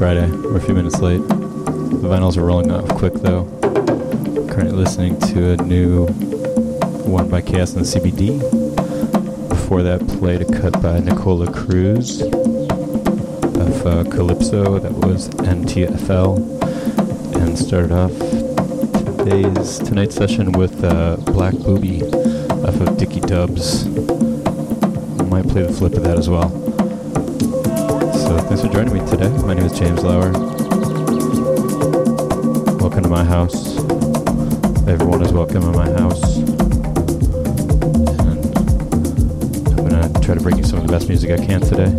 Friday. We're a few minutes late. The vinyls are rolling off quick though. Currently listening to a new one by Chaos in the CBD. Before that, played a cut by Nicola Cruz of uh, Calypso. That was NTFL. And started off today's tonight's session with uh, Black Booby off of Dicky Dubs. Might play the flip of that as well. Thanks for joining me today. My name is James Lauer. Welcome to my house. Everyone is welcome in my house. And I'm gonna try to bring you some of the best music I can today.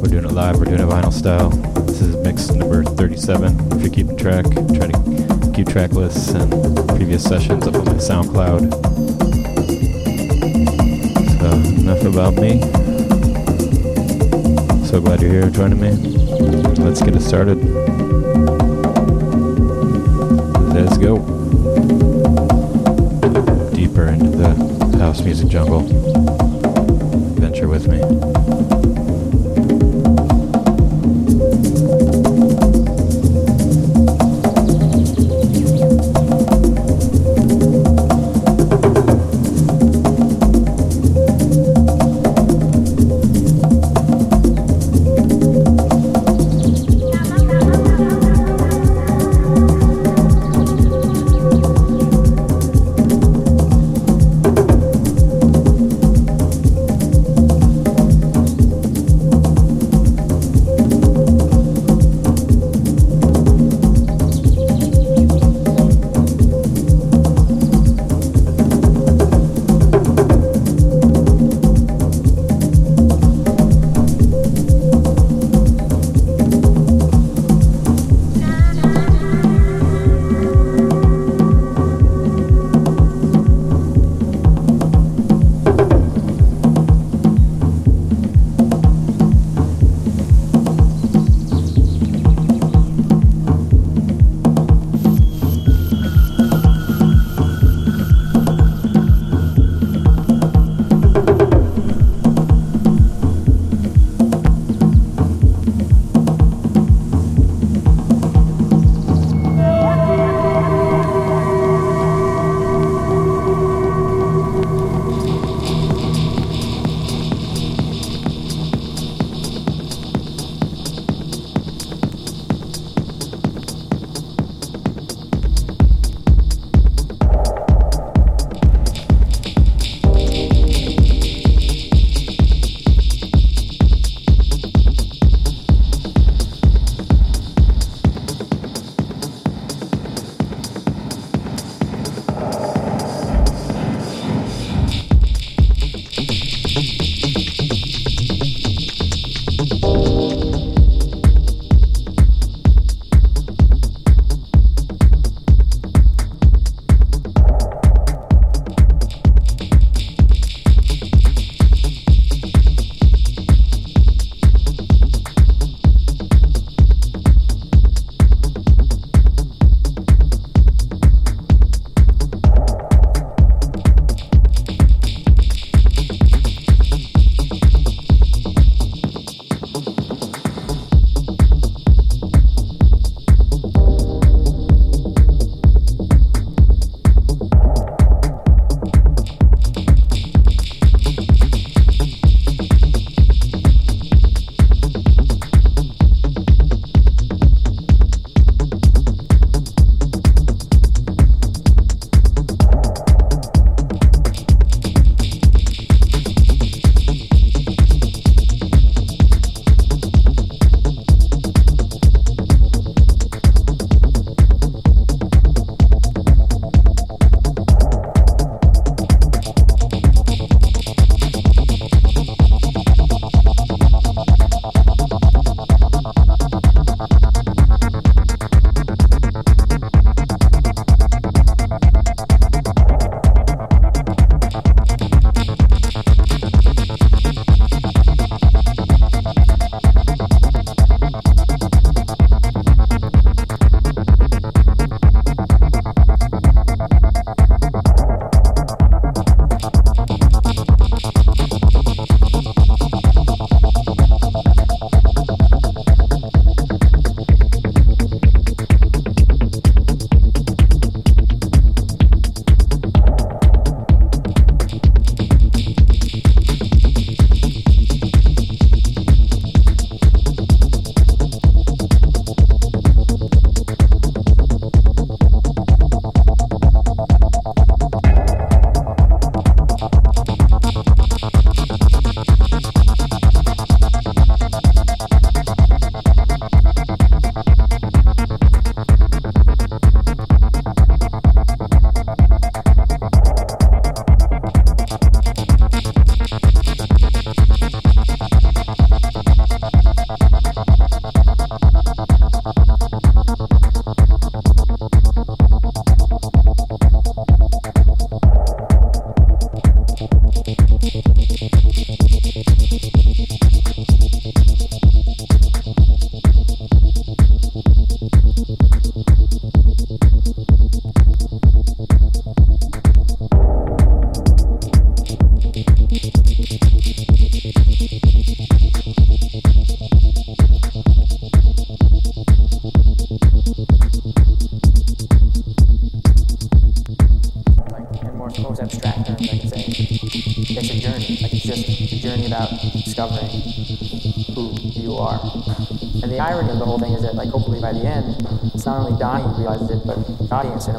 We're doing it live. We're doing it vinyl style. This is mix number 37. If you're keeping track, try to keep track lists and previous sessions up on my SoundCloud. So enough about me. So glad you're here joining me. Let's get it started. Let's go. Deeper into the house music jungle.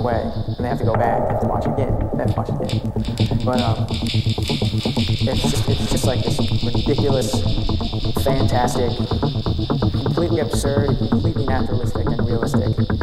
went away, and they have to go back and watch again, and watch again. But um, it's just, it's just like this ridiculous, fantastic, completely absurd, completely naturalistic and realistic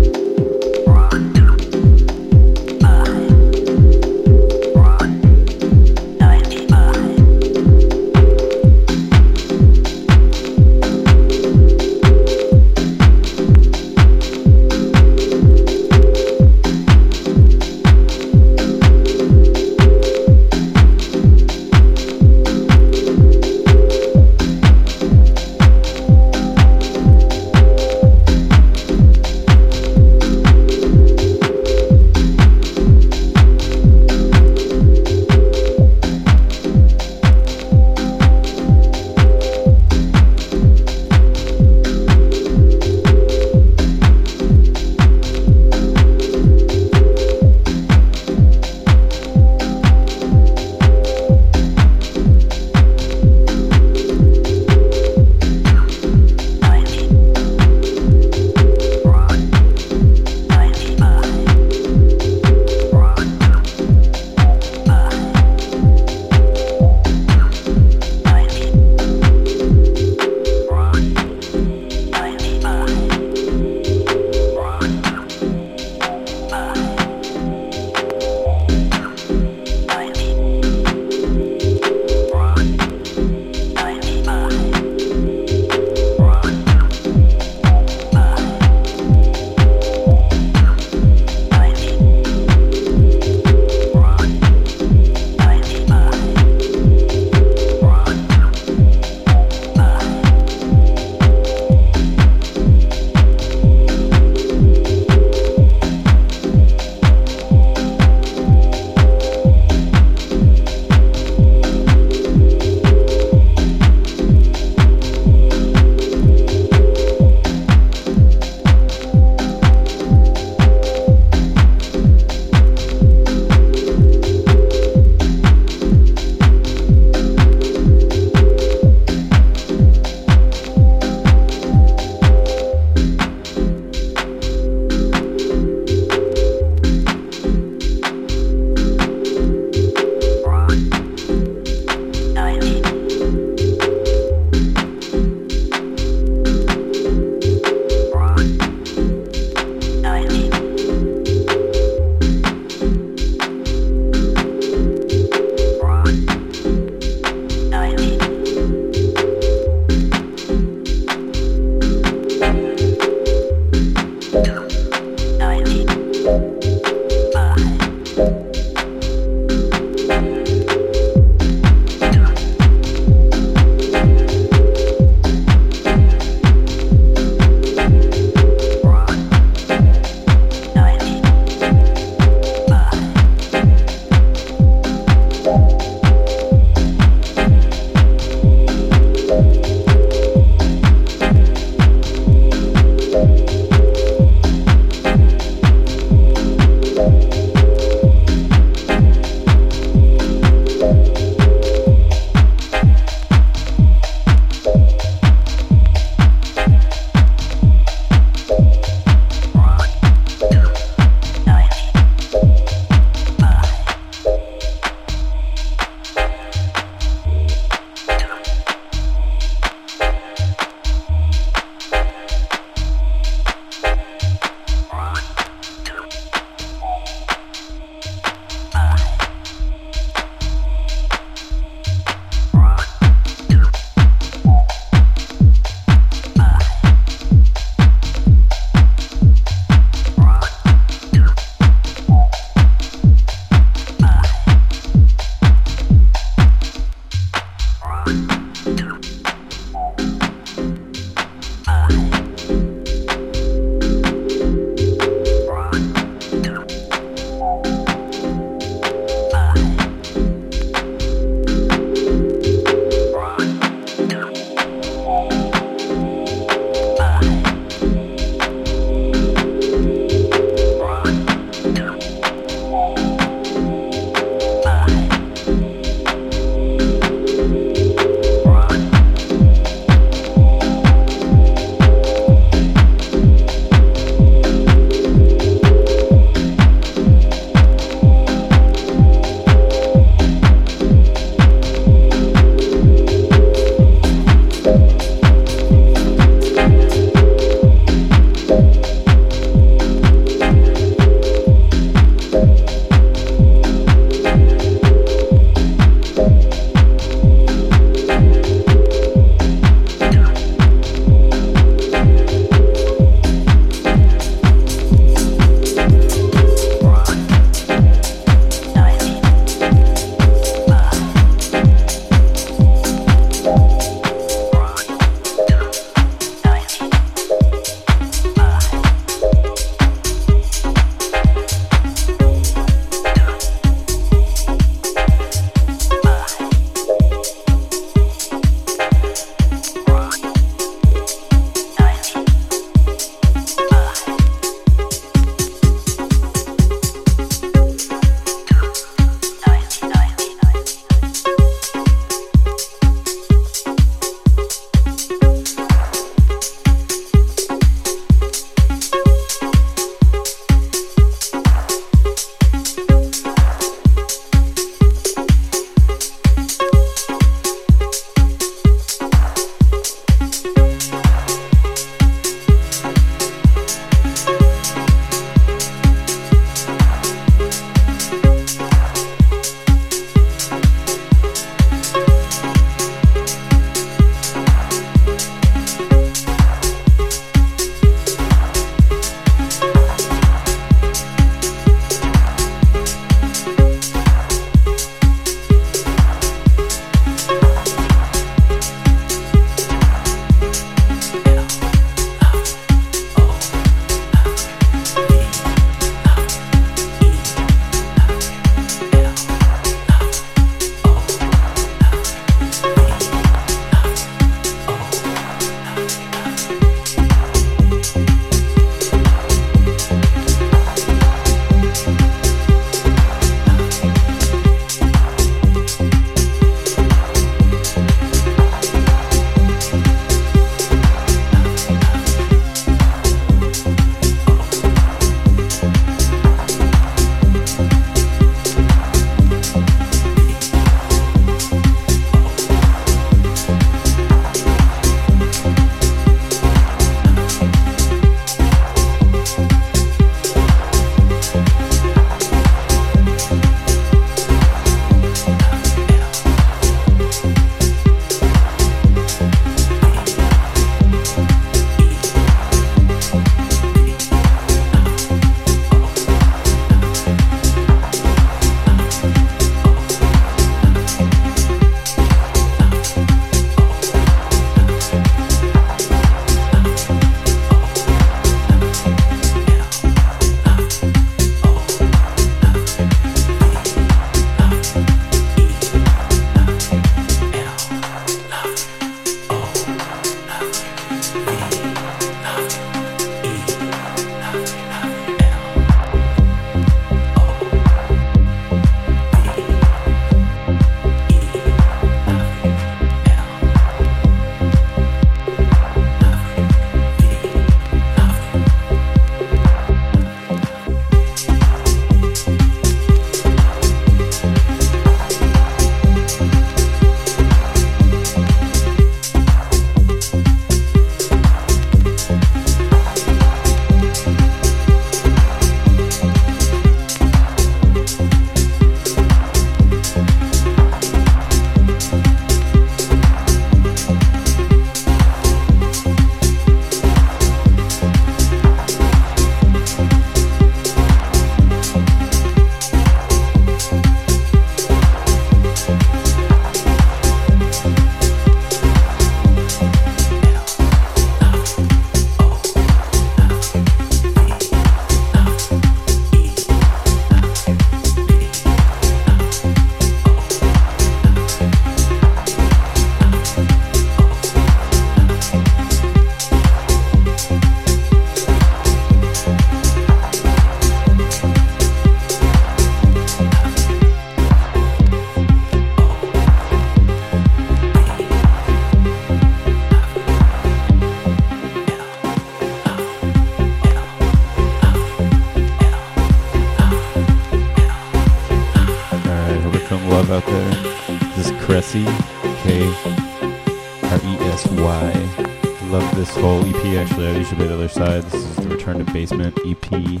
EP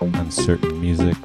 Uncertain music.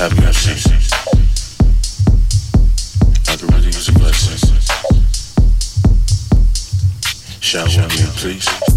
Have mercy. Everybody is a blessing. Shout please.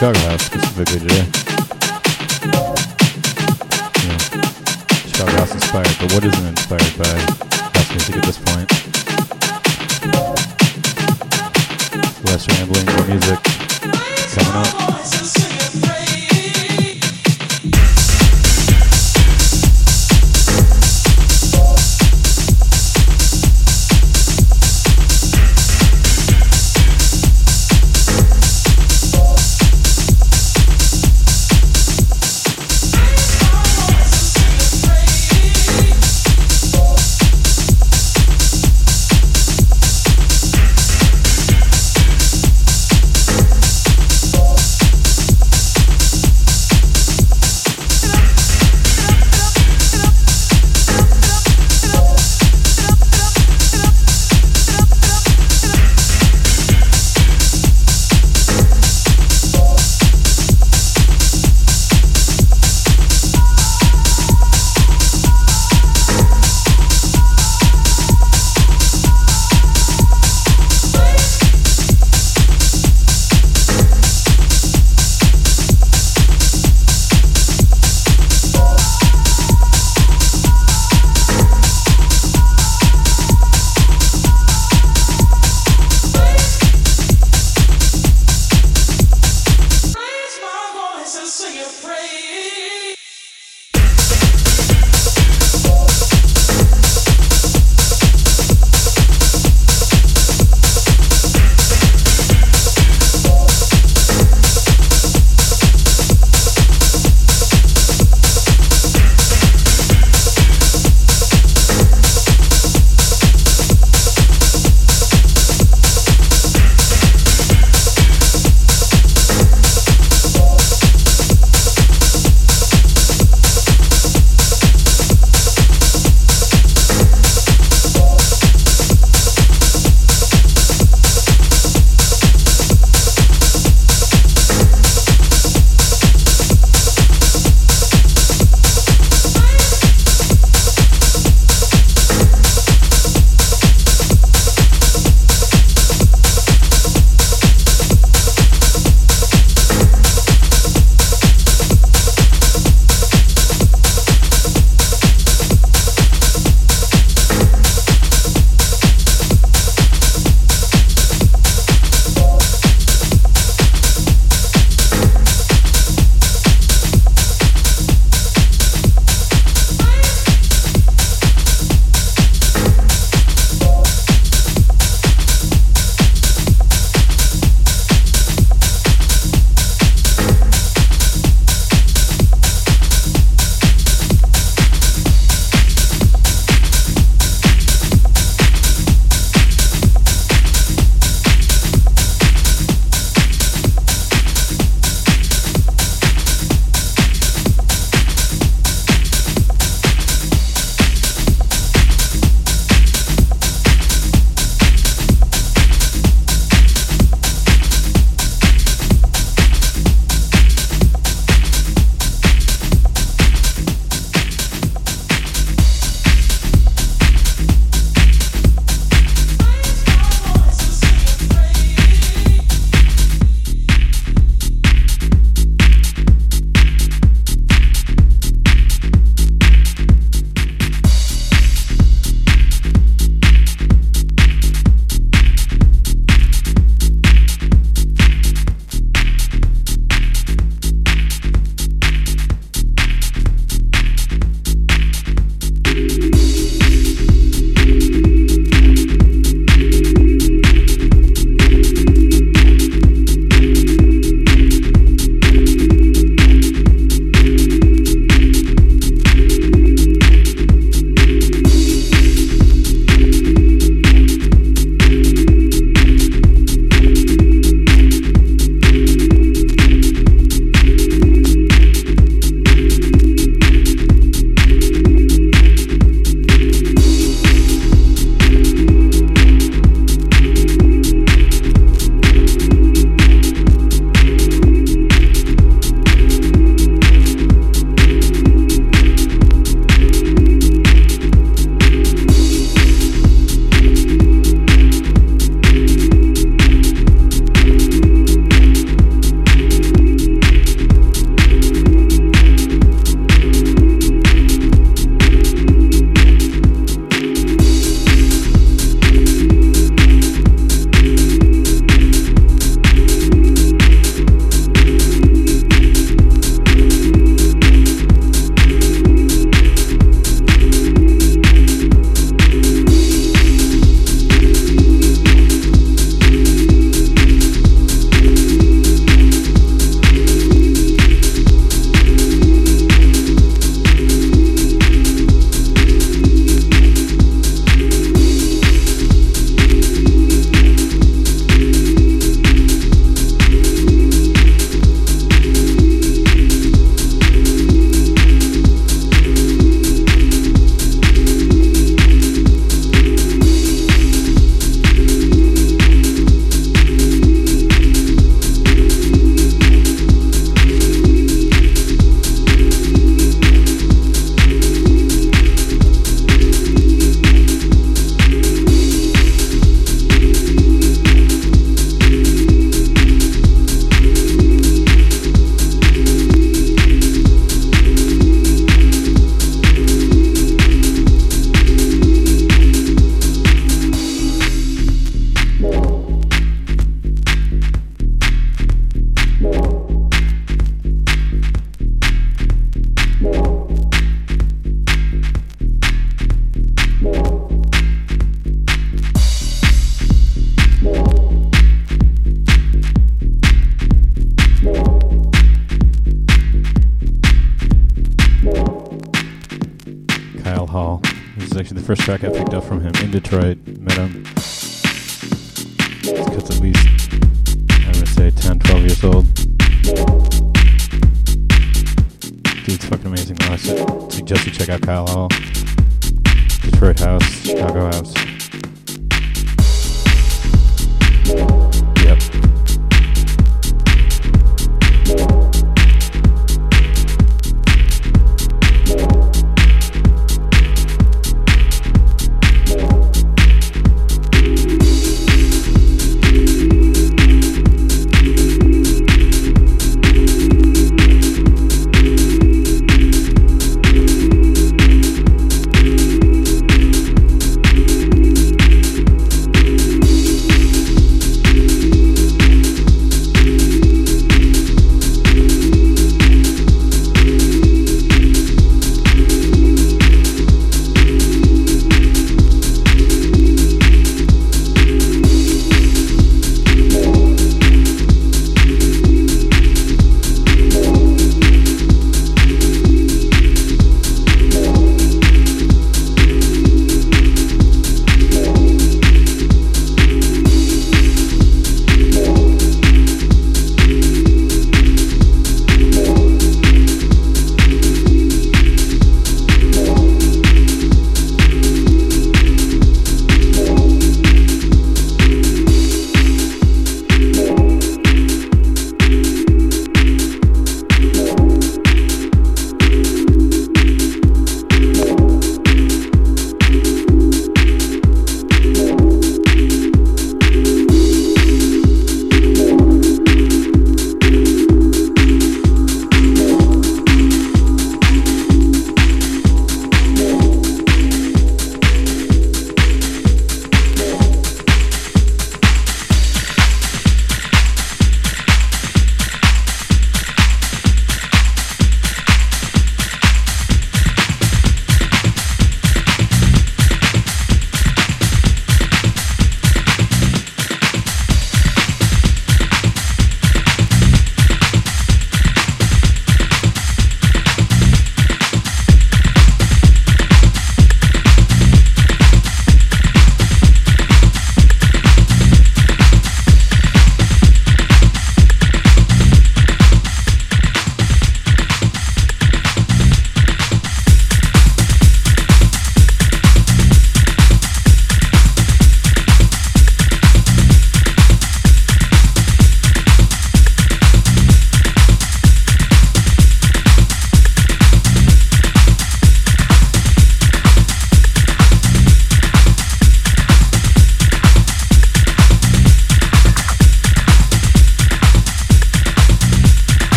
Chicago house specifically today. Yeah, Chicago house inspired, but what isn't inspired by house music at this point? Less rambling, more music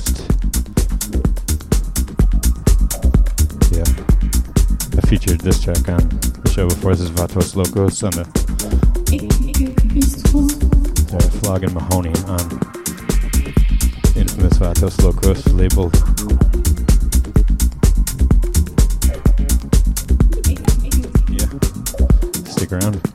Ghost. Yeah. I featured this track on the show before. This is Vatos Locos on the. Sorry, Flog and Mahoney on Infamous Vatos Locos label. Yeah. Stick around.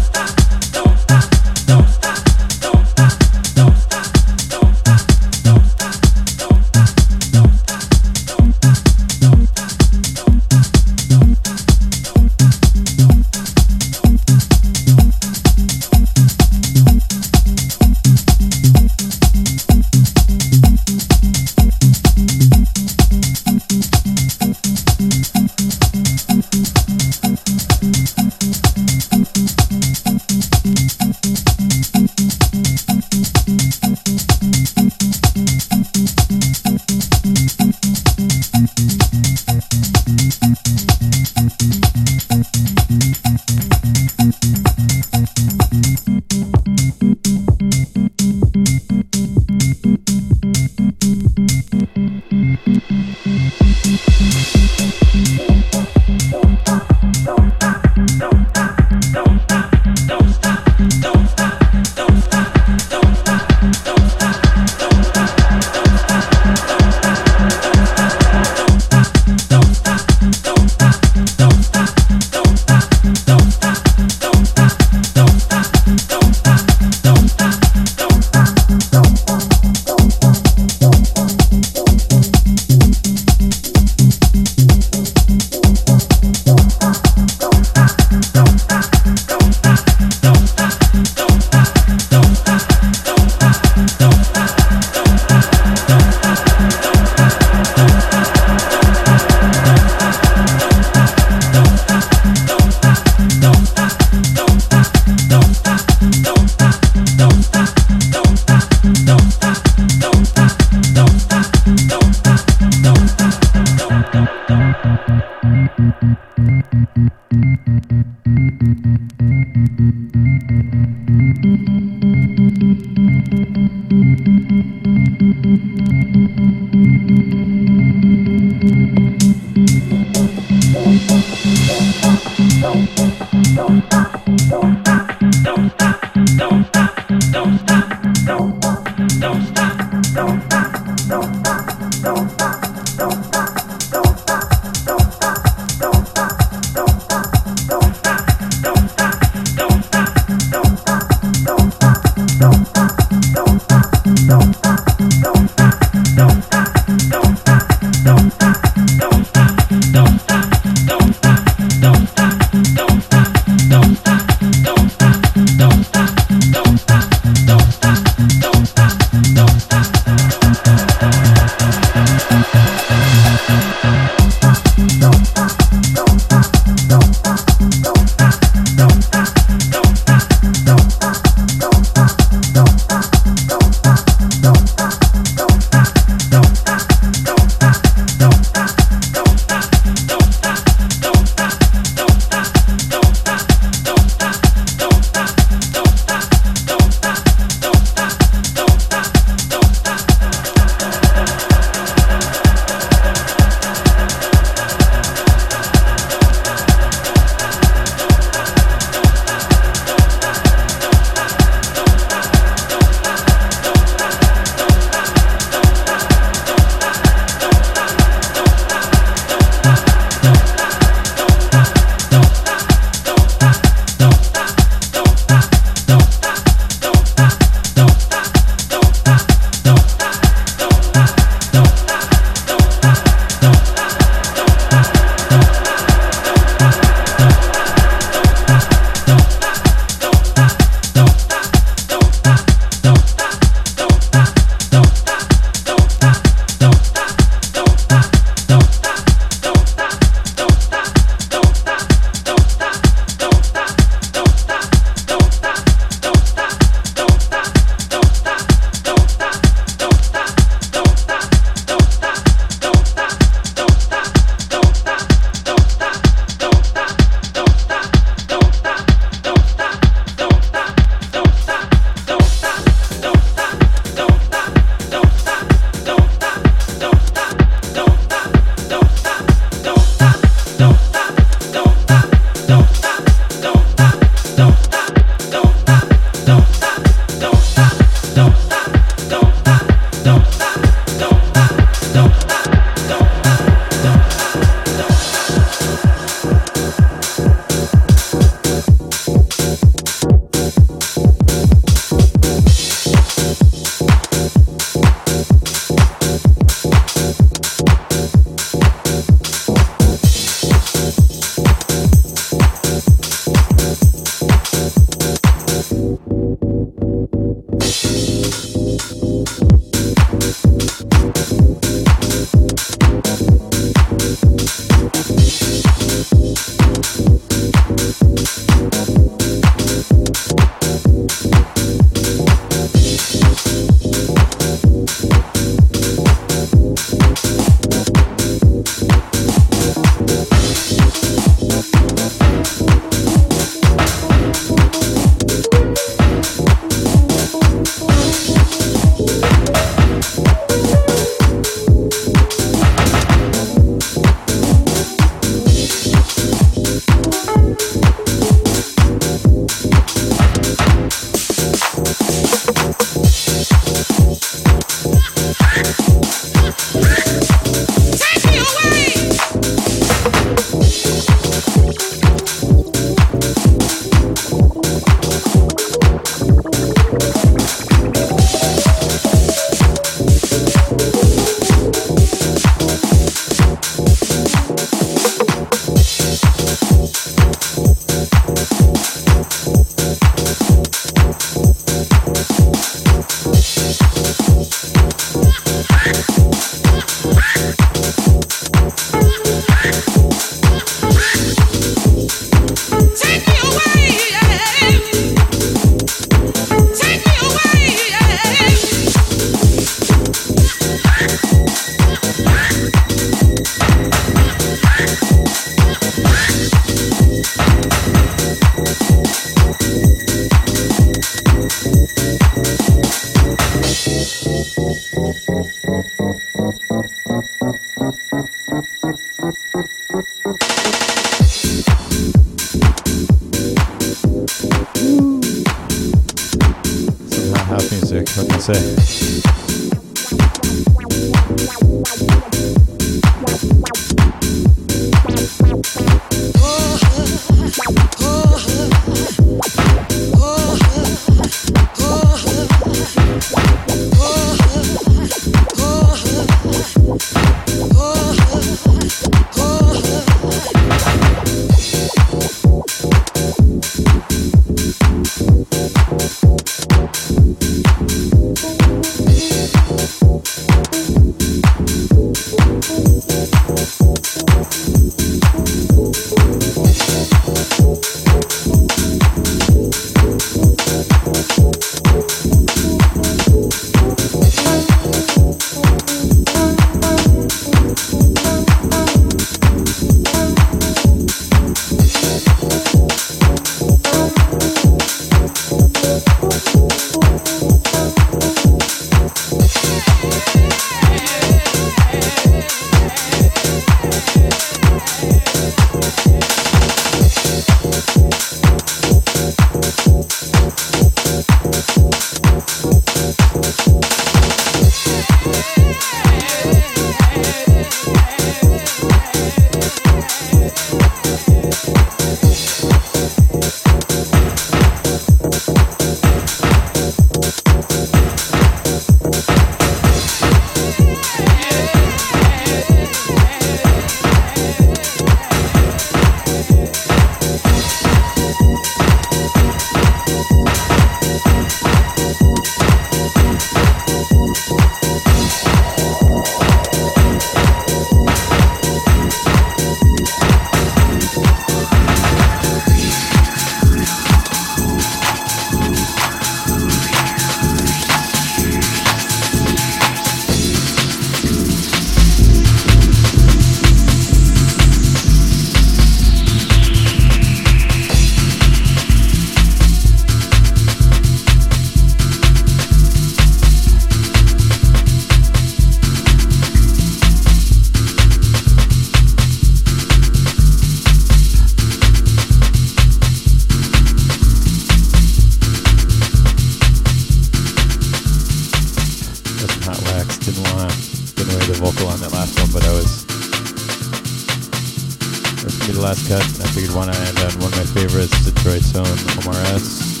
favorites, Detroit's own Omar S.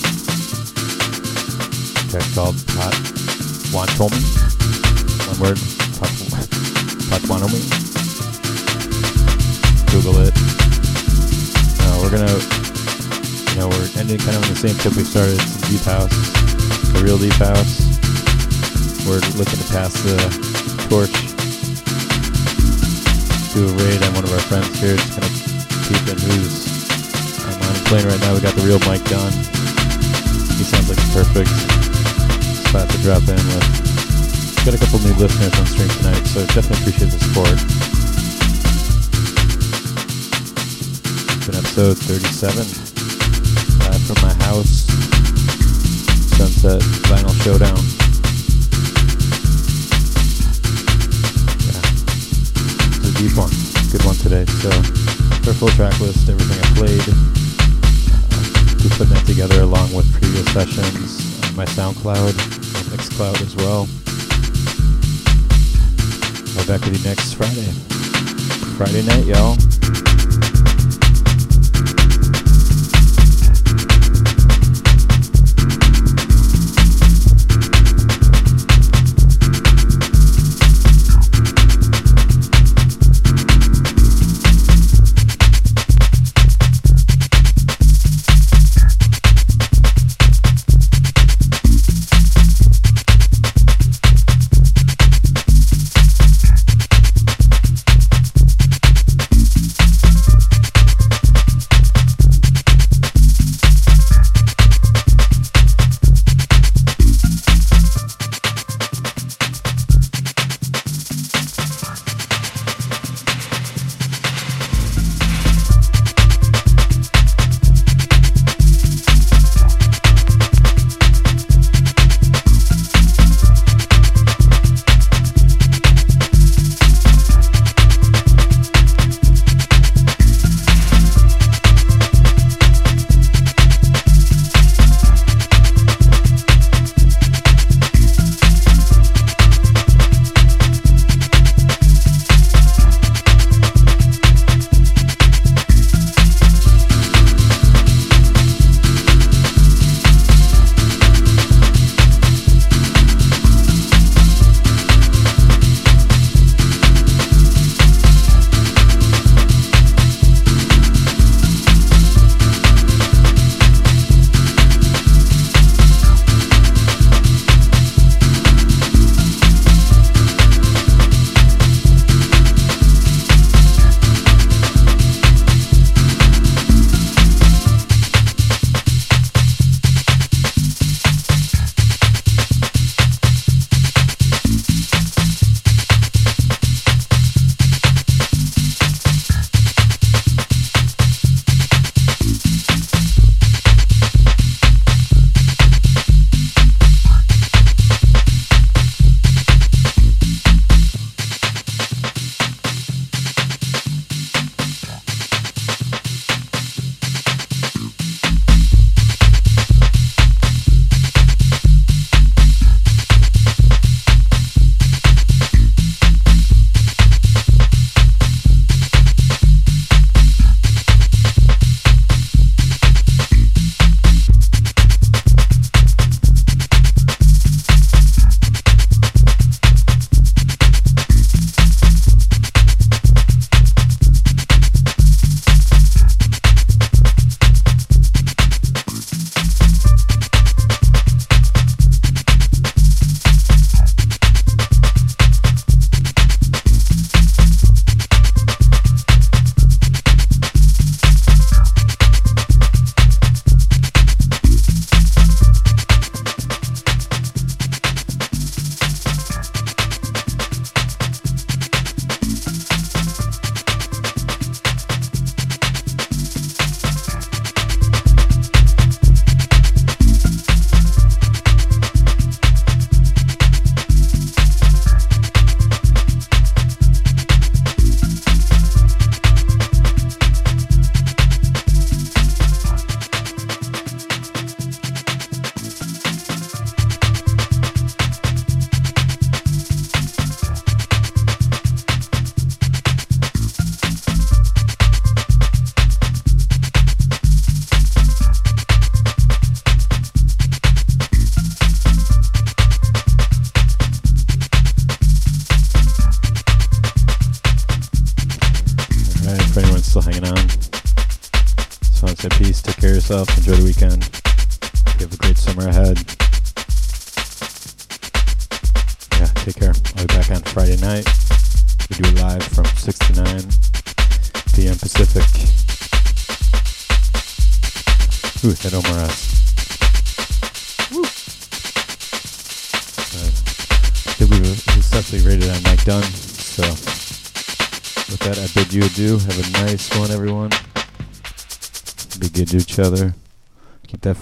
Track called Pat Wantomi. One word, Pat Wantomi. Google it. Uh, we're gonna, you know, we're ending kind of on the same tip we started. Deep house, a real deep house. We're looking to pass the torch to a raid on one of our friends here. It's gonna keep it who's playing right now. We got the real Mike Dunn. He sounds like perfect spot to drop in with. Got a couple new listeners on stream tonight, so definitely appreciate the support. It's been episode 37, live from my house, Sunset Vinyl Showdown. Yeah, it's a deep one, good one today. So, for full track list, everything I played put that together along with previous sessions on my SoundCloud and Mixcloud as well. I'll be back with you next Friday. Friday night, y'all.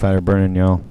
Fire burning, y'all.